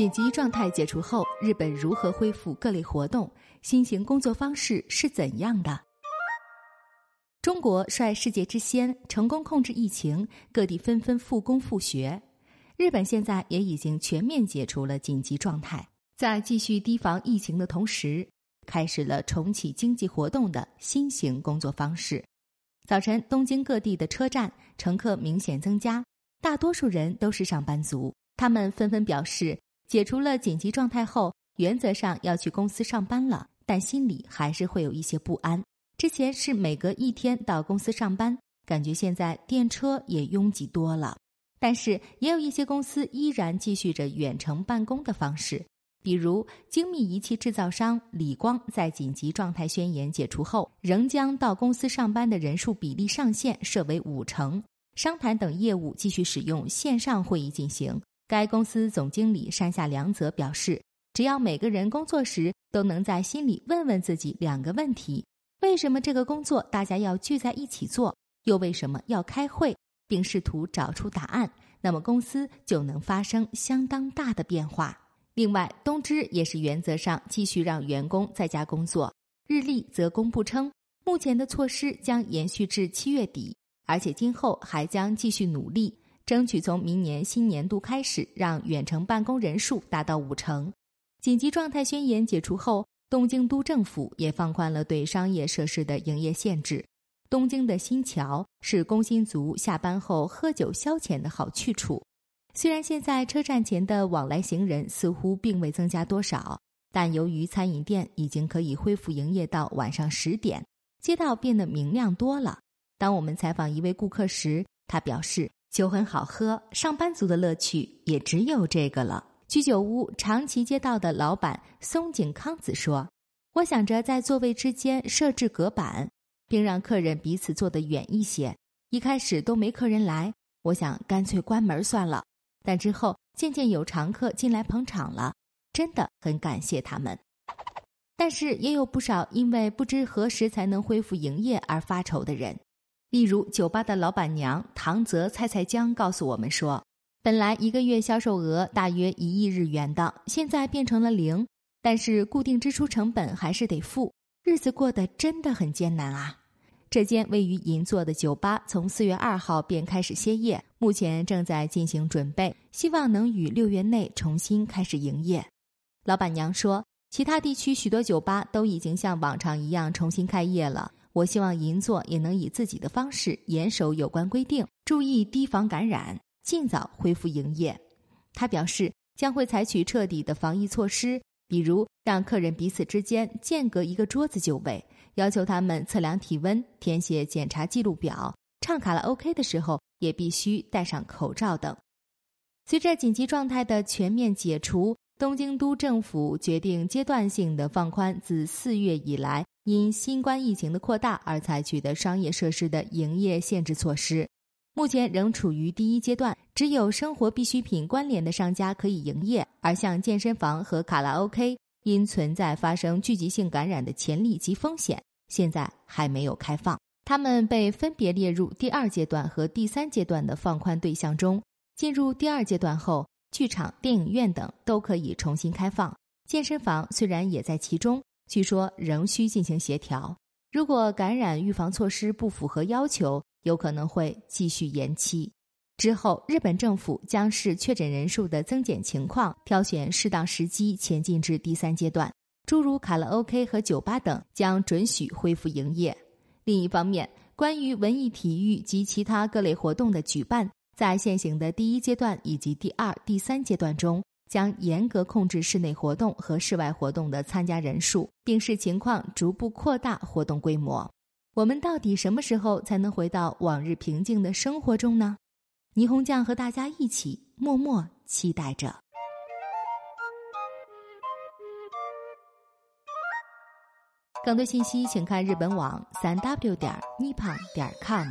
紧急状态解除后，日本如何恢复各类活动？新型工作方式是怎样的？中国率世界之先，成功控制疫情，各地纷纷复工复学。日本现在也已经全面解除了紧急状态，在继续提防疫情的同时，开始了重启经济活动的新型工作方式。早晨，东京各地的车站乘客明显增加，大多数人都是上班族，他们纷纷表示。解除了紧急状态后，原则上要去公司上班了，但心里还是会有一些不安。之前是每隔一天到公司上班，感觉现在电车也拥挤多了。但是也有一些公司依然继续着远程办公的方式，比如精密仪器制造商理光，在紧急状态宣言解除后，仍将到公司上班的人数比例上限设为五成，商谈等业务继续使用线上会议进行。该公司总经理山下良则表示：“只要每个人工作时都能在心里问问自己两个问题：为什么这个工作大家要聚在一起做？又为什么要开会？并试图找出答案，那么公司就能发生相当大的变化。另外，东芝也是原则上继续让员工在家工作。日立则公布称，目前的措施将延续至七月底，而且今后还将继续努力。”争取从明年新年度开始，让远程办公人数达到五成。紧急状态宣言解除后，东京都政府也放宽了对商业设施的营业限制。东京的新桥是工薪族下班后喝酒消遣的好去处。虽然现在车站前的往来行人似乎并未增加多少，但由于餐饮店已经可以恢复营业到晚上十点，街道变得明亮多了。当我们采访一位顾客时，他表示。酒很好喝，上班族的乐趣也只有这个了。居酒屋长崎街道的老板松井康子说：“我想着在座位之间设置隔板，并让客人彼此坐得远一些。一开始都没客人来，我想干脆关门算了。但之后渐渐有常客进来捧场了，真的很感谢他们。但是也有不少因为不知何时才能恢复营业而发愁的人。”例如，酒吧的老板娘唐泽菜菜江告诉我们说，本来一个月销售额大约一亿日元的，现在变成了零，但是固定支出成本还是得付，日子过得真的很艰难啊。这间位于银座的酒吧从四月二号便开始歇业，目前正在进行准备，希望能于六月内重新开始营业。老板娘说，其他地区许多酒吧都已经像往常一样重新开业了。我希望银座也能以自己的方式严守有关规定，注意提防感染，尽早恢复营业。他表示将会采取彻底的防疫措施，比如让客人彼此之间间隔一个桌子就位，要求他们测量体温、填写检查记录表，唱卡拉 OK 的时候也必须戴上口罩等。随着紧急状态的全面解除，东京都政府决定阶段性的放宽自四月以来。因新冠疫情的扩大而采取的商业设施的营业限制措施，目前仍处于第一阶段，只有生活必需品关联的商家可以营业，而像健身房和卡拉 OK，因存在发生聚集性感染的潜力及风险，现在还没有开放。他们被分别列入第二阶段和第三阶段的放宽对象中。进入第二阶段后，剧场、电影院等都可以重新开放，健身房虽然也在其中。据说仍需进行协调，如果感染预防措施不符合要求，有可能会继续延期。之后，日本政府将视确诊人数的增减情况，挑选适当时机前进至第三阶段。诸如卡拉 OK 和酒吧等将准许恢复营业。另一方面，关于文艺、体育及其他各类活动的举办，在现行的第一阶段以及第二、第三阶段中。将严格控制室内活动和室外活动的参加人数，并视情况逐步扩大活动规模。我们到底什么时候才能回到往日平静的生活中呢？霓虹酱和大家一起默默期待着。更多信息请看日本网三 w 点 nippon 点 com。